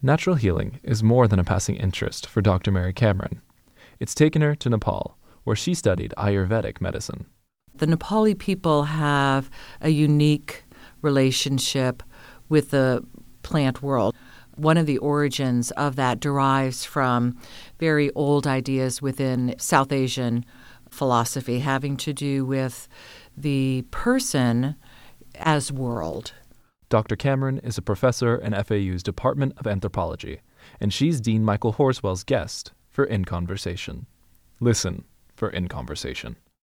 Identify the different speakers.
Speaker 1: Natural healing is more than a passing interest for Dr. Mary Cameron. It's taken her to Nepal, where she studied Ayurvedic medicine.
Speaker 2: The Nepali people have a unique relationship with the plant world. One of the origins of that derives from very old ideas within South Asian philosophy having to do with the person as world.
Speaker 1: Dr. Cameron is a professor in FAU's Department of Anthropology, and she's Dean Michael Horswell's guest for In Conversation. Listen for In Conversation.